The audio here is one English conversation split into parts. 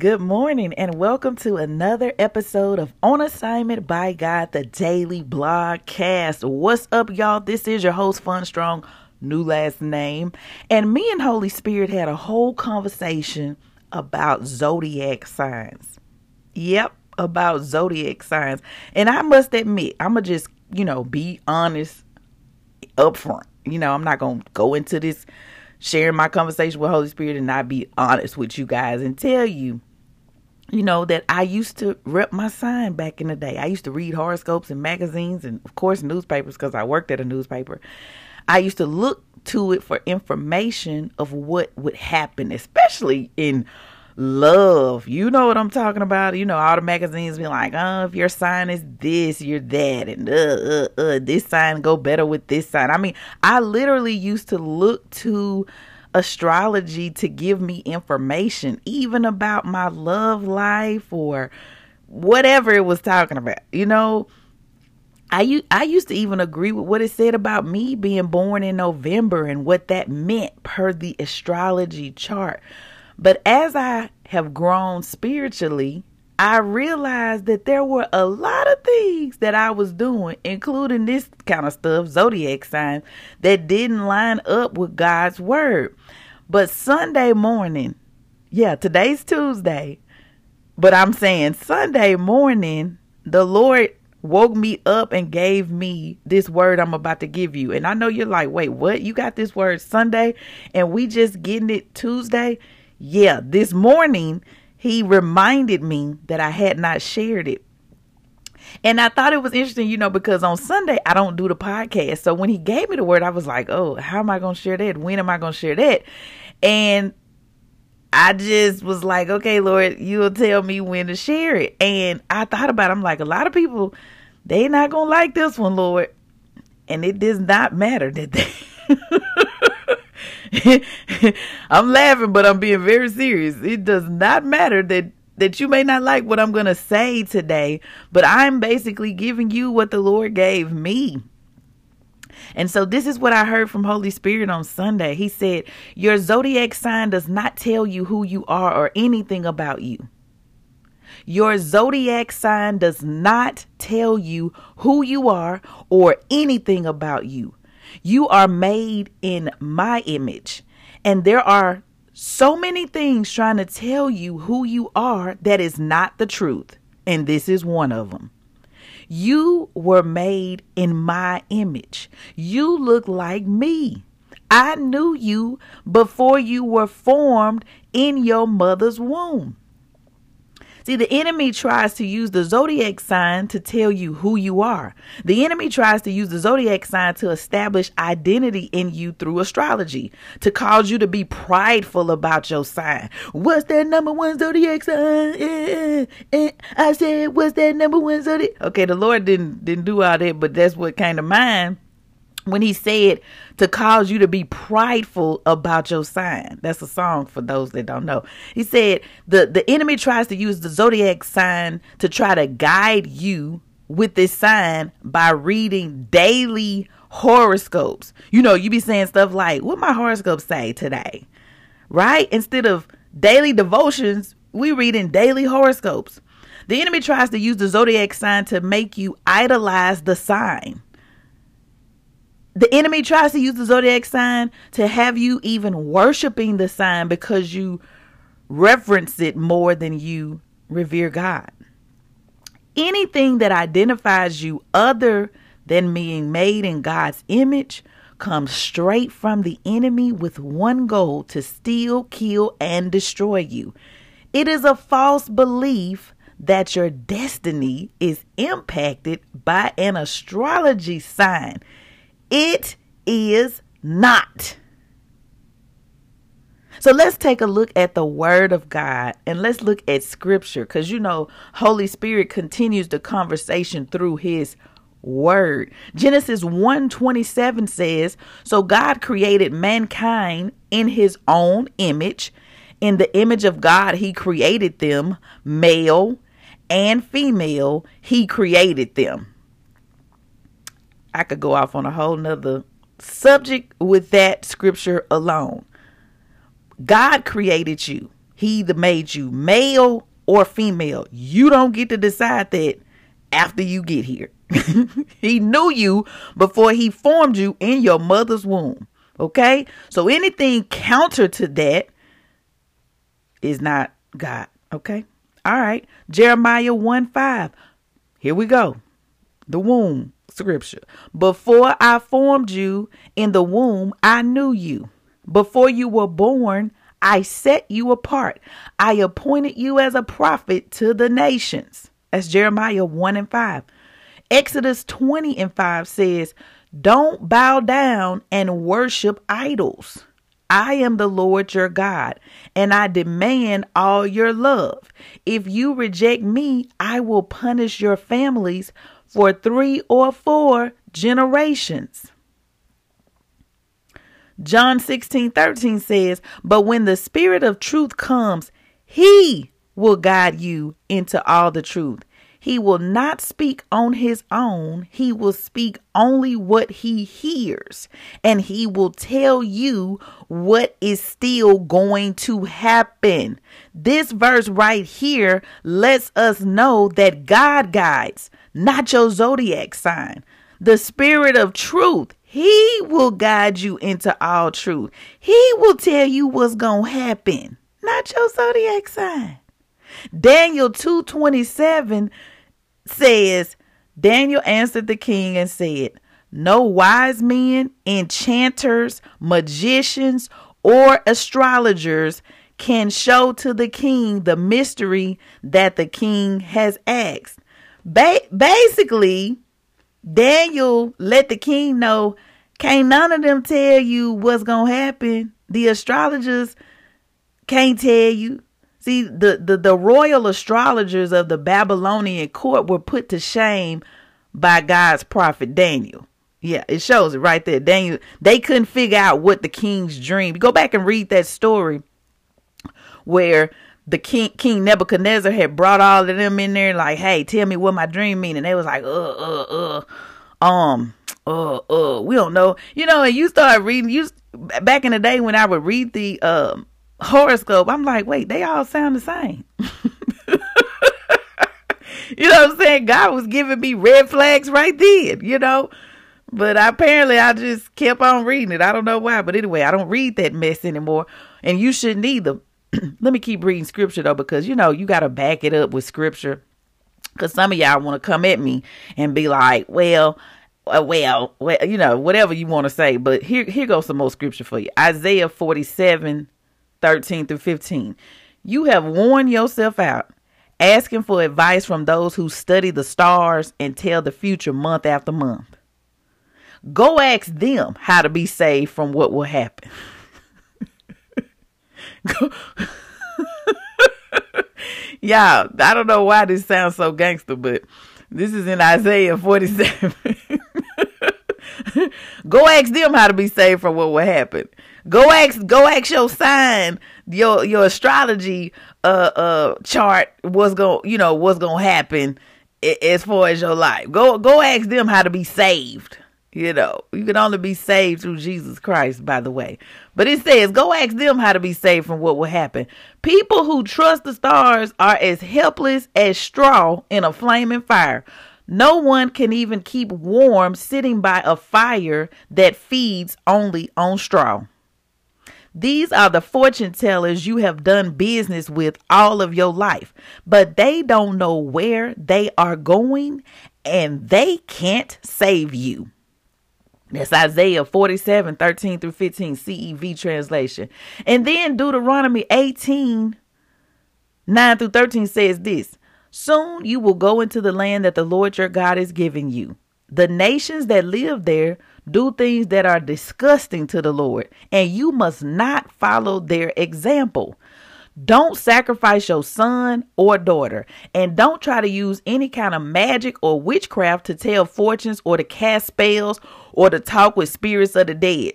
Good morning and welcome to another episode of On Assignment by God, the daily blogcast. What's up, y'all? This is your host, Fun Strong, new last name. And me and Holy Spirit had a whole conversation about zodiac signs. Yep, about zodiac signs. And I must admit, I'm going to just, you know, be honest up front. You know, I'm not going to go into this sharing my conversation with Holy Spirit and not be honest with you guys and tell you, you know, that I used to rep my sign back in the day. I used to read horoscopes and magazines and, of course, newspapers because I worked at a newspaper. I used to look to it for information of what would happen, especially in love. You know what I'm talking about. You know, all the magazines be like, oh, if your sign is this, you're that, and uh, uh, uh, this sign go better with this sign. I mean, I literally used to look to astrology to give me information, even about my love life or whatever it was talking about. You know, I, I used to even agree with what it said about me being born in November and what that meant per the astrology chart. But as I have grown spiritually, I realized that there were a lot of things that I was doing, including this kind of stuff, zodiac signs, that didn't line up with God's word. But Sunday morning, yeah, today's Tuesday, but I'm saying Sunday morning, the Lord woke me up and gave me this word I'm about to give you. And I know you're like, wait, what? You got this word Sunday and we just getting it Tuesday? Yeah, this morning he reminded me that I had not shared it. And I thought it was interesting, you know, because on Sunday I don't do the podcast. So when he gave me the word, I was like, oh, how am I going to share that? When am I going to share that? And I just was like, okay, Lord, you'll tell me when to share it. And I thought about it. I'm like, a lot of people, they not going to like this one, Lord. And it does not matter that they. I'm laughing, but I'm being very serious. It does not matter that that you may not like what I'm going to say today, but I'm basically giving you what the Lord gave me. And so this is what I heard from Holy Spirit on Sunday. He said, "Your zodiac sign does not tell you who you are or anything about you." Your zodiac sign does not tell you who you are or anything about you. You are made in my image. And there are so many things trying to tell you who you are that is not the truth. And this is one of them. You were made in my image. You look like me. I knew you before you were formed in your mother's womb. See, the enemy tries to use the zodiac sign to tell you who you are. The enemy tries to use the zodiac sign to establish identity in you through astrology, to cause you to be prideful about your sign. What's that number one zodiac sign? Eh, eh, eh. I said, what's that number one zodiac? Okay, the Lord didn't didn't do all that, but that's what came to mind when he said to cause you to be prideful about your sign. That's a song for those that don't know. He said the the enemy tries to use the zodiac sign to try to guide you with this sign by reading daily horoscopes. You know, you be saying stuff like, "What my horoscope say today?" Right? Instead of daily devotions, we read in daily horoscopes. The enemy tries to use the zodiac sign to make you idolize the sign the enemy tries to use the zodiac sign to have you even worshiping the sign because you reverence it more than you revere God. Anything that identifies you other than being made in God's image comes straight from the enemy with one goal to steal, kill, and destroy you. It is a false belief that your destiny is impacted by an astrology sign. It is not. So let's take a look at the word of God and let's look at scripture because you know Holy Spirit continues the conversation through his word. Genesis 1:27 says, "So God created mankind in his own image, in the image of God he created them, male and female, he created them." I could go off on a whole nother subject with that scripture alone. God created you. He either made you male or female. You don't get to decide that after you get here. he knew you before he formed you in your mother's womb. Okay? So anything counter to that is not God. Okay? All right. Jeremiah 1 5. Here we go. The womb scripture. Before I formed you in the womb, I knew you. Before you were born, I set you apart. I appointed you as a prophet to the nations. That's Jeremiah 1 and 5. Exodus 20 and 5 says, Don't bow down and worship idols. I am the Lord your God, and I demand all your love. If you reject me, I will punish your families for three or four generations. John 16 13 says, But when the Spirit of truth comes, he will guide you into all the truth. He will not speak on his own. He will speak only what he hears, and he will tell you what is still going to happen. This verse right here lets us know that God guides, not your zodiac sign. The spirit of truth, he will guide you into all truth. He will tell you what's going to happen, not your zodiac sign. Daniel 2:27 says, Daniel answered the king and said, No wise men, enchanters, magicians, or astrologers can show to the king the mystery that the king has asked. Ba- basically, Daniel let the king know, can't none of them tell you what's to happen. The astrologers can't tell you. See, the, the, the royal astrologers of the Babylonian court were put to shame by God's prophet Daniel. Yeah, it shows it right there. Daniel, they couldn't figure out what the king's dream. Go back and read that story where the king King Nebuchadnezzar had brought all of them in there, like, hey, tell me what my dream mean. And they was like, uh, uh, uh, um, uh, uh, we don't know. You know, and you start reading you back in the day when I would read the um horoscope, I'm like, wait, they all sound the same. you know what I'm saying? God was giving me red flags right then, you know. But apparently I just kept on reading it. I don't know why. But anyway, I don't read that mess anymore. And you shouldn't either. Let me keep reading scripture though, because you know, you gotta back it up with scripture. Cause some of y'all want to come at me and be like, well, uh, well, well, you know, whatever you want to say. But here, here goes some more scripture for you. Isaiah 47, 13 through 15. You have worn yourself out asking for advice from those who study the stars and tell the future month after month. Go ask them how to be saved from what will happen. yeah, I don't know why this sounds so gangster, but this is in Isaiah 47. go ask them how to be saved from what will happen. Go ask go ask your sign, your your astrology uh uh chart what's going you know what's going to happen as far as your life. Go go ask them how to be saved. You know, you can only be saved through Jesus Christ, by the way. But it says, go ask them how to be saved from what will happen. People who trust the stars are as helpless as straw in a flaming fire. No one can even keep warm sitting by a fire that feeds only on straw. These are the fortune tellers you have done business with all of your life, but they don't know where they are going and they can't save you. That's Isaiah 47, 13 through 15, CEV translation. And then Deuteronomy 18, 9 through 13 says this Soon you will go into the land that the Lord your God is giving you. The nations that live there do things that are disgusting to the Lord, and you must not follow their example. Don't sacrifice your son or daughter, and don't try to use any kind of magic or witchcraft to tell fortunes or to cast spells or to talk with spirits of the dead.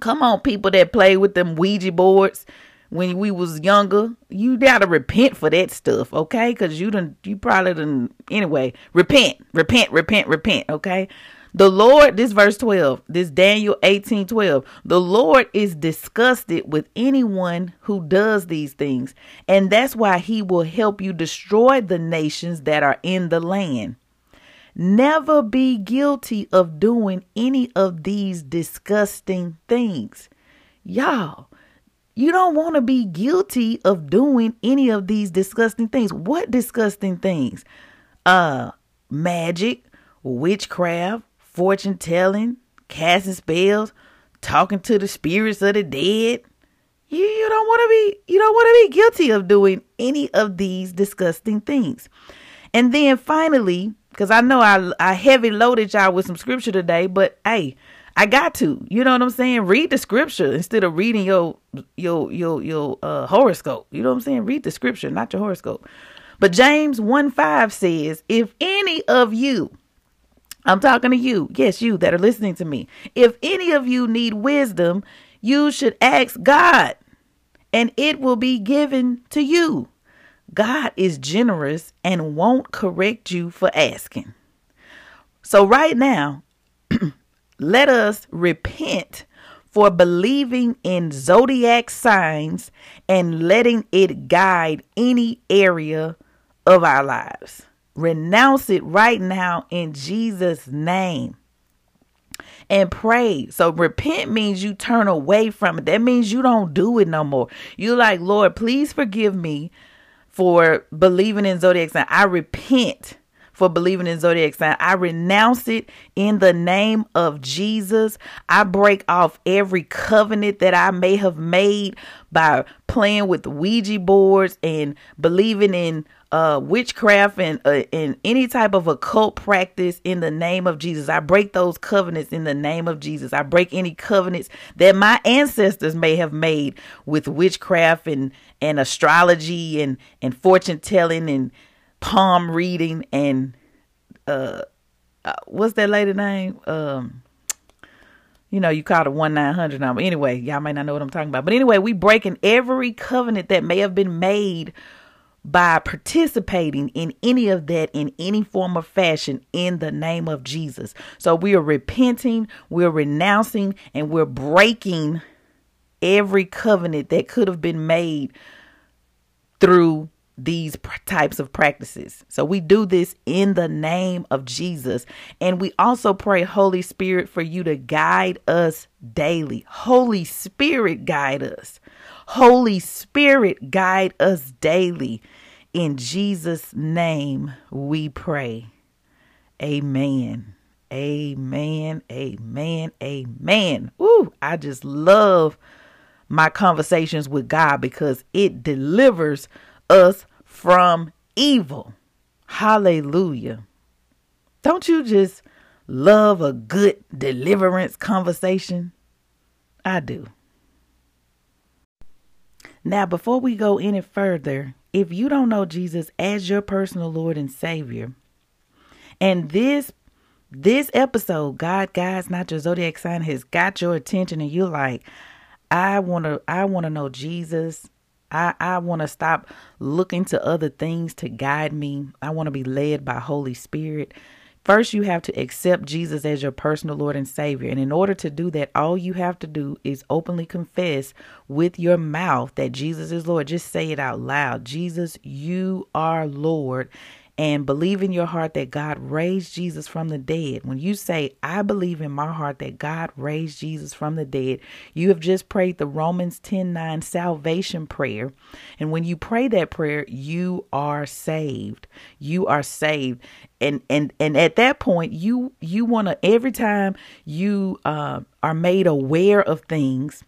Come on, people that play with them Ouija boards when we was younger. You gotta repent for that stuff, okay? Cause you done you probably done anyway. Repent, repent, repent, repent, okay? The Lord, this verse 12, this Daniel 18 12, the Lord is disgusted with anyone who does these things. And that's why he will help you destroy the nations that are in the land. Never be guilty of doing any of these disgusting things. Y'all, you don't want to be guilty of doing any of these disgusting things. What disgusting things? Uh, magic, witchcraft, fortune telling, casting spells, talking to the spirits of the dead. You, you don't want to be you don't want to be guilty of doing any of these disgusting things. And then finally, because I know I I heavy loaded y'all with some scripture today, but hey, I got to. You know what I'm saying? Read the scripture instead of reading your your your your uh, horoscope. You know what I'm saying? Read the scripture, not your horoscope. But James 1 5 says, If any of you I'm talking to you. Yes, you that are listening to me. If any of you need wisdom, you should ask God, and it will be given to you. God is generous and won't correct you for asking. So, right now, let us repent for believing in zodiac signs and letting it guide any area of our lives. Renounce it right now in Jesus' name. And pray. So repent means you turn away from it. That means you don't do it no more. You like, Lord, please forgive me for believing in zodiac sign. I repent for believing in zodiac sign. I renounce it in the name of Jesus. I break off every covenant that I may have made by playing with Ouija boards and believing in uh, witchcraft and uh, in any type of occult practice in the name of Jesus. I break those covenants in the name of Jesus. I break any covenants that my ancestors may have made with witchcraft and and astrology and and fortune telling and palm reading and uh, uh what's that lady name? Um you know, you call it one nine hundred number. Anyway, y'all might not know what I'm talking about. But anyway, we breaking every covenant that may have been made by participating in any of that in any form of fashion in the name of Jesus. So we are repenting, we're renouncing, and we're breaking every covenant that could have been made through these types of practices. So we do this in the name of Jesus. And we also pray, Holy Spirit, for you to guide us daily. Holy Spirit, guide us. Holy Spirit, guide us daily. In Jesus' name we pray. Amen. Amen. Amen. Amen. Ooh, I just love my conversations with God because it delivers us from evil. Hallelujah. Don't you just love a good deliverance conversation? I do. Now, before we go any further, if you don't know Jesus as your personal Lord and Savior, and this this episode, God guides not your zodiac sign, has got your attention, and you're like, I wanna I wanna know Jesus. I, I want to stop looking to other things to guide me. I want to be led by Holy Spirit. First, you have to accept Jesus as your personal Lord and Savior. And in order to do that, all you have to do is openly confess with your mouth that Jesus is Lord. Just say it out loud Jesus, you are Lord and believe in your heart that God raised Jesus from the dead, when you say, I believe in my heart that God raised Jesus from the dead, you have just prayed the Romans 10 9 salvation prayer. And when you pray that prayer, you are saved. You are saved. And and and at that point, you you want to every time you uh, are made aware of things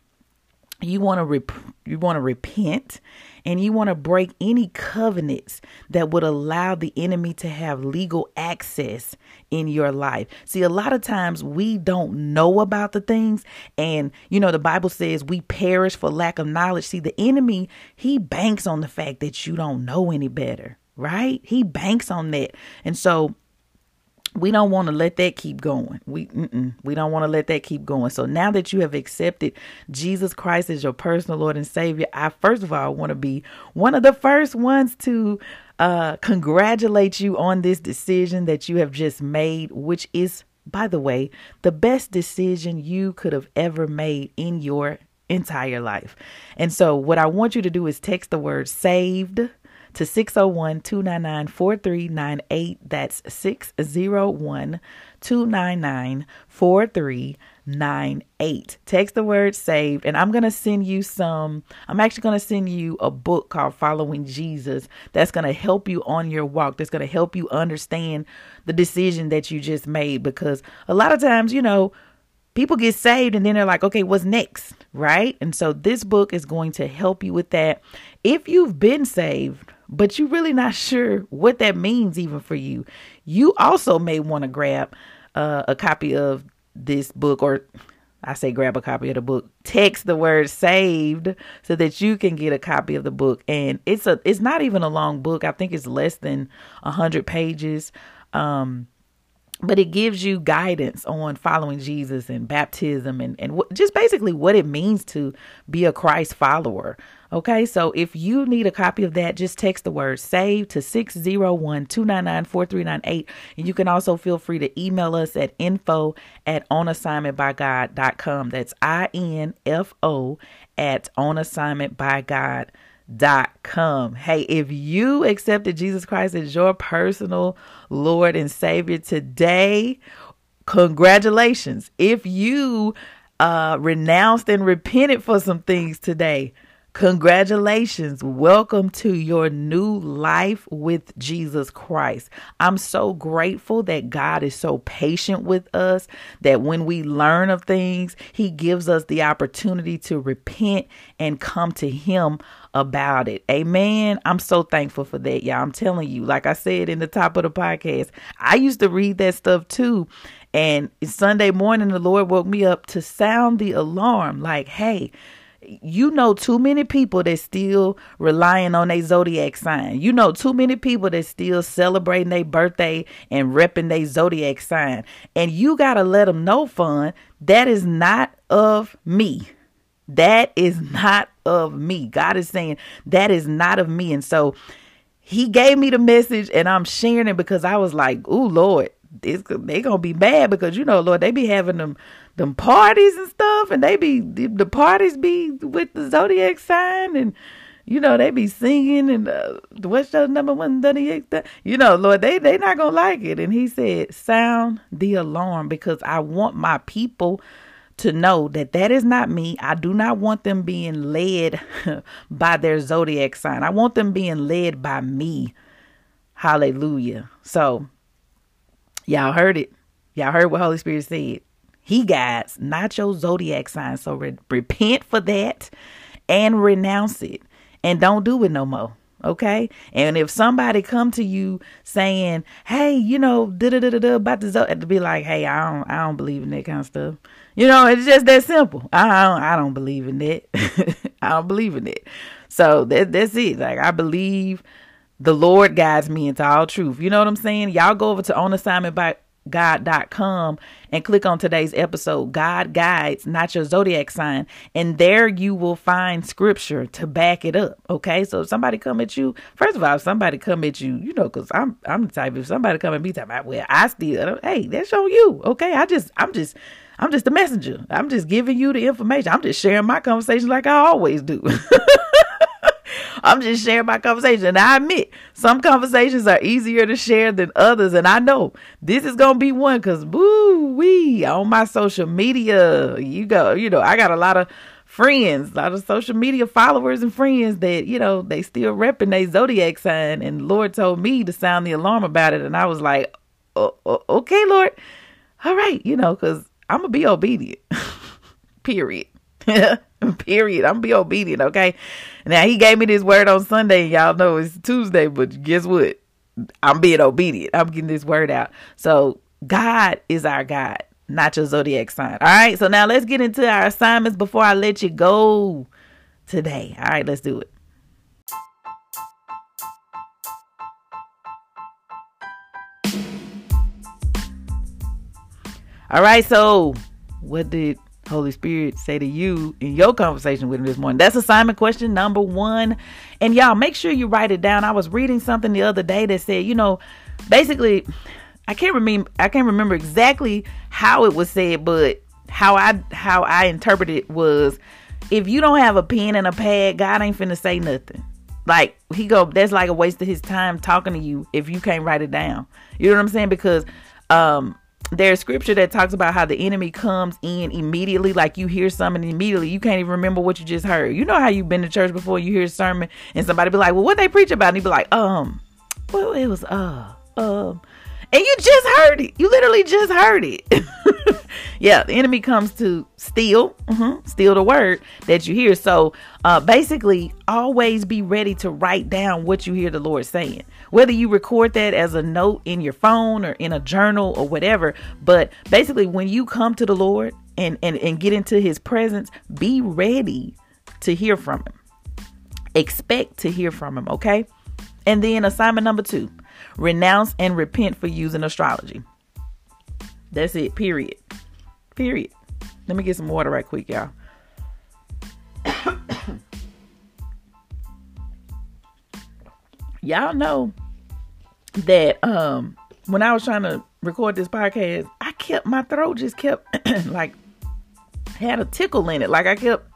you want to rep- you want to repent and you want to break any covenants that would allow the enemy to have legal access in your life. See, a lot of times we don't know about the things and you know the Bible says we perish for lack of knowledge. See, the enemy, he banks on the fact that you don't know any better, right? He banks on that. And so we don't want to let that keep going. We we don't want to let that keep going. So now that you have accepted Jesus Christ as your personal Lord and Savior, I first of all want to be one of the first ones to uh, congratulate you on this decision that you have just made, which is, by the way, the best decision you could have ever made in your entire life. And so, what I want you to do is text the word saved to 601 299 4398. That's 601 299 4398. Text the word saved, and I'm going to send you some. I'm actually going to send you a book called Following Jesus that's going to help you on your walk, that's going to help you understand the decision that you just made. Because a lot of times, you know, people get saved and then they're like, okay, what's next? Right? And so this book is going to help you with that. If you've been saved, but you're really not sure what that means even for you, you also may want to grab uh, a copy of this book or I say grab a copy of the book. Text the word saved so that you can get a copy of the book. And it's a it's not even a long book. I think it's less than a hundred pages. Um but it gives you guidance on following Jesus and baptism and, and w- just basically what it means to be a Christ follower. Okay, so if you need a copy of that, just text the word SAVE to 601 299 4398. And you can also feel free to email us at info at onassignmentbygod.com. That's I N F O at onassignmentbygod.com com. Hey, if you accepted Jesus Christ as your personal Lord and Savior today, congratulations. If you uh renounced and repented for some things today, Congratulations. Welcome to your new life with Jesus Christ. I'm so grateful that God is so patient with us that when we learn of things, He gives us the opportunity to repent and come to Him about it. Amen. I'm so thankful for that, y'all. I'm telling you, like I said in the top of the podcast, I used to read that stuff too. And Sunday morning, the Lord woke me up to sound the alarm like, hey, you know too many people that still relying on their zodiac sign. You know too many people that still celebrating their birthday and repping their zodiac sign. And you got to let them know, fun, that is not of me. That is not of me. God is saying that is not of me. And so he gave me the message and I'm sharing it because I was like, "Ooh, Lord, they gonna be mad because you know, Lord, they be having them them parties and stuff, and they be the parties be with the zodiac sign, and you know they be singing and uh, what's your number one zodiac? You know, Lord, they they not gonna like it. And He said, sound the alarm because I want my people to know that that is not me. I do not want them being led by their zodiac sign. I want them being led by me. Hallelujah. So, y'all heard it. Y'all heard what Holy Spirit said. He guides, not your zodiac sign. So re- repent for that and renounce it and don't do it no more. Okay. And if somebody come to you saying, Hey, you know, da da da da about the zodiac, to be like, Hey, I don't, I don't believe in that kind of stuff. You know, it's just that simple. I don't, I don't believe in that. I don't believe in it. So that, that's it. Like I believe the Lord guides me into all truth. You know what I'm saying? Y'all go over to on assignment by god.com and click on today's episode god guides not your zodiac sign and there you will find scripture to back it up okay so if somebody come at you first of all if somebody come at you you know because i'm i'm the type if somebody come at me talking about well i still hey that's on you okay i just i'm just i'm just a messenger i'm just giving you the information i'm just sharing my conversation like i always do I'm just sharing my conversation. And I admit some conversations are easier to share than others. And I know this is gonna be one because boo wee on my social media. You go, you know, I got a lot of friends, a lot of social media followers and friends that, you know, they still repping their zodiac sign. And Lord told me to sound the alarm about it. And I was like, oh, okay, Lord. All right, you know, because I'm gonna be obedient. Period. Period. I'm be obedient, okay? Now he gave me this word on Sunday. Y'all know it's Tuesday, but guess what? I'm being obedient. I'm getting this word out. So God is our God, not your zodiac sign. All right. So now let's get into our assignments before I let you go today. All right, let's do it. All right, so what did Holy Spirit say to you in your conversation with him this morning? That's assignment question number one. And y'all make sure you write it down. I was reading something the other day that said, you know, basically, I can't remember I can't remember exactly how it was said, but how I how I interpreted it was if you don't have a pen and a pad, God ain't finna say nothing. Like he go, that's like a waste of his time talking to you if you can't write it down. You know what I'm saying? Because um there's scripture that talks about how the enemy comes in immediately, like you hear something immediately, you can't even remember what you just heard. You know how you've been to church before, you hear a sermon, and somebody be like, "Well, what they preach about?" And be like, "Um, well, it was uh, um." and you just heard it. You literally just heard it. yeah, the enemy comes to steal, mm-hmm, steal the word that you hear. So uh, basically, always be ready to write down what you hear the Lord saying. Whether you record that as a note in your phone or in a journal or whatever. But basically, when you come to the Lord and, and, and get into his presence, be ready to hear from him. Expect to hear from him, okay? And then assignment number two Renounce and repent for using astrology. That's it, period. Period. Let me get some water right quick, y'all. y'all know that um when I was trying to record this podcast, I kept my throat just kept like had a tickle in it. Like I kept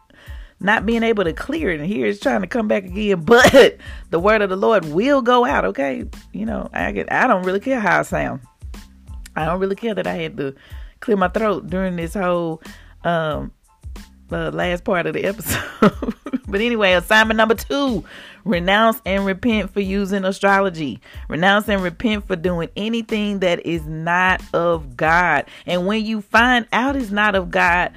not being able to clear it and here it's trying to come back again but the word of the lord will go out okay you know i get i don't really care how i sound i don't really care that i had to clear my throat during this whole um uh, last part of the episode. But anyway assignment number two renounce and repent for using astrology. Renounce and repent for doing anything that is not of god. And when you find out it's not of god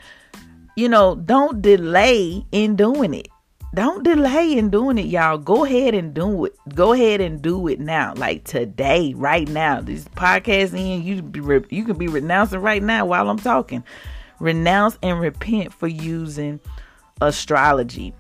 you know, don't delay in doing it. Don't delay in doing it, y'all. Go ahead and do it. Go ahead and do it now, like today, right now. This podcast in you be you can be renouncing right now while I'm talking. Renounce and repent for using astrology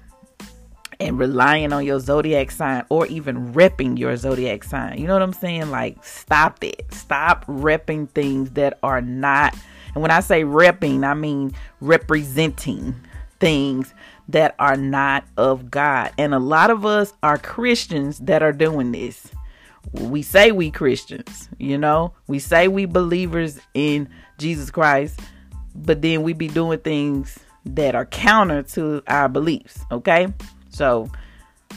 and relying on your zodiac sign or even repping your zodiac sign. You know what I'm saying? Like, stop it. Stop repping things that are not and when I say repping, I mean representing things that are not of God. And a lot of us are Christians that are doing this. We say we Christians, you know, we say we believers in Jesus Christ, but then we be doing things that are counter to our beliefs, okay? So,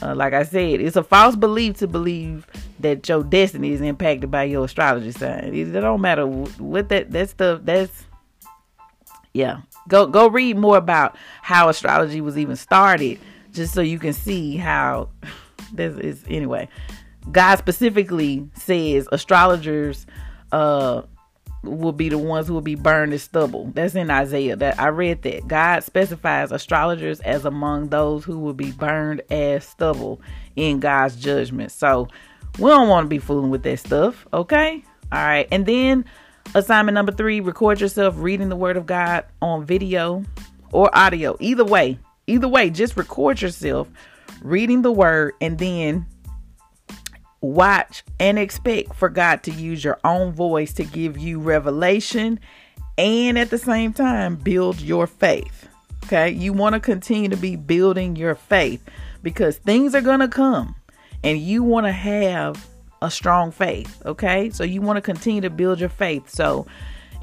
uh, like I said, it's a false belief to believe that your destiny is impacted by your astrology sign. It, don't matter what that that stuff. That's yeah. Go go read more about how astrology was even started, just so you can see how this is. Anyway, God specifically says astrologers uh will be the ones who will be burned as stubble. That's in Isaiah. That I read that. God specifies astrologers as among those who will be burned as stubble in God's judgment. So we don't want to be fooling with that stuff, okay? All right. And then assignment number 3, record yourself reading the word of God on video or audio. Either way. Either way, just record yourself reading the word and then watch and expect for God to use your own voice to give you revelation and at the same time build your faith. Okay? You want to continue to be building your faith because things are going to come and you want to have a strong faith. Okay? So you want to continue to build your faith. So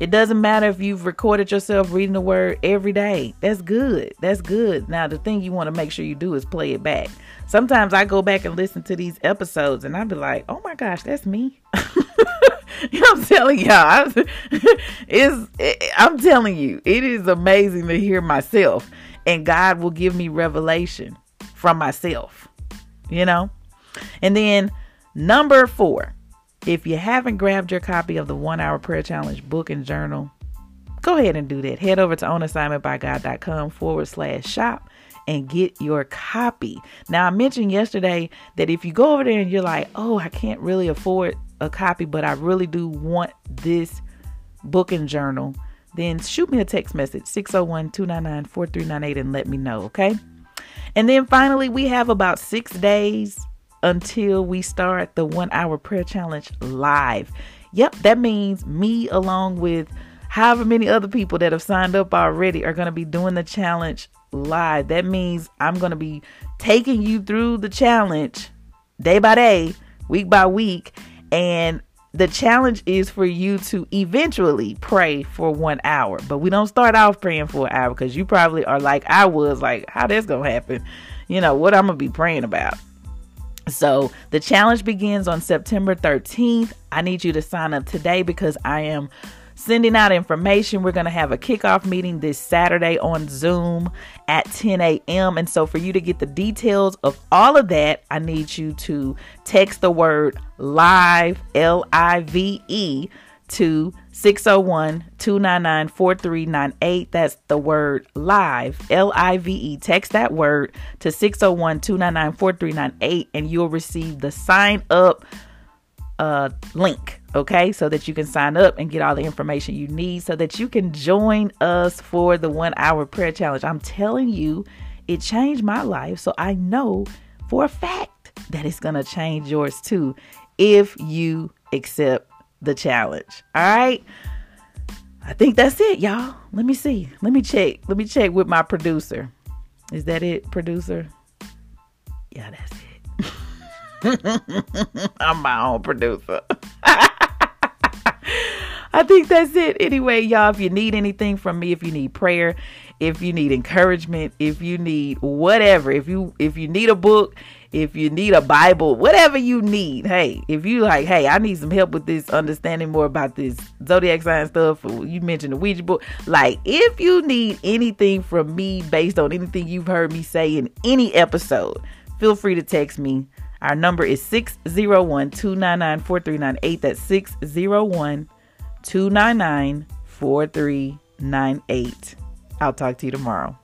it doesn't matter if you've recorded yourself reading the word every day. That's good. That's good. Now, the thing you want to make sure you do is play it back. Sometimes I go back and listen to these episodes and I'd be like, oh my gosh, that's me. I'm telling y'all. it's, I'm telling you, it is amazing to hear myself. And God will give me revelation from myself, you know? And then number four, if you haven't grabbed your copy of the one hour prayer challenge book and journal, go ahead and do that. Head over to onassignmentbygod.com forward slash shop and get your copy. Now, I mentioned yesterday that if you go over there and you're like, oh, I can't really afford a copy, but I really do want this book and journal, then shoot me a text message 601 299 4398 and let me know, okay? And then finally, we have about six days until we start the one hour prayer challenge live. Yep, that means me along with however many other people that have signed up already are going to be doing the challenge live. That means I'm going to be taking you through the challenge day by day, week by week, and the challenge is for you to eventually pray for one hour. But we don't start off praying for an hour because you probably are like I was, like, how this going to happen? You know, what I'm going to be praying about. So the challenge begins on September 13th. I need you to sign up today because I am sending out information. We're going to have a kickoff meeting this Saturday on Zoom at 10 a.m. And so, for you to get the details of all of that, I need you to text the word live, L I V E, to 601 299 4398. That's the word live, L I V E. Text that word to 601 299 4398, and you'll receive the sign up uh, link okay so that you can sign up and get all the information you need so that you can join us for the one hour prayer challenge i'm telling you it changed my life so i know for a fact that it's going to change yours too if you accept the challenge. All right? I think that's it y'all. Let me see. Let me check. Let me check with my producer. Is that it producer? Yeah that's it. I'm my own producer. I think that's it. Anyway, y'all, if you need anything from me, if you need prayer, if you need encouragement, if you need whatever, if you if you need a book, if you need a Bible, whatever you need, hey, if you like, hey, I need some help with this, understanding more about this zodiac sign stuff, you mentioned the Ouija book. Like, if you need anything from me based on anything you've heard me say in any episode, feel free to text me our number is 601 299 4398. That's 601 299 4398. I'll talk to you tomorrow.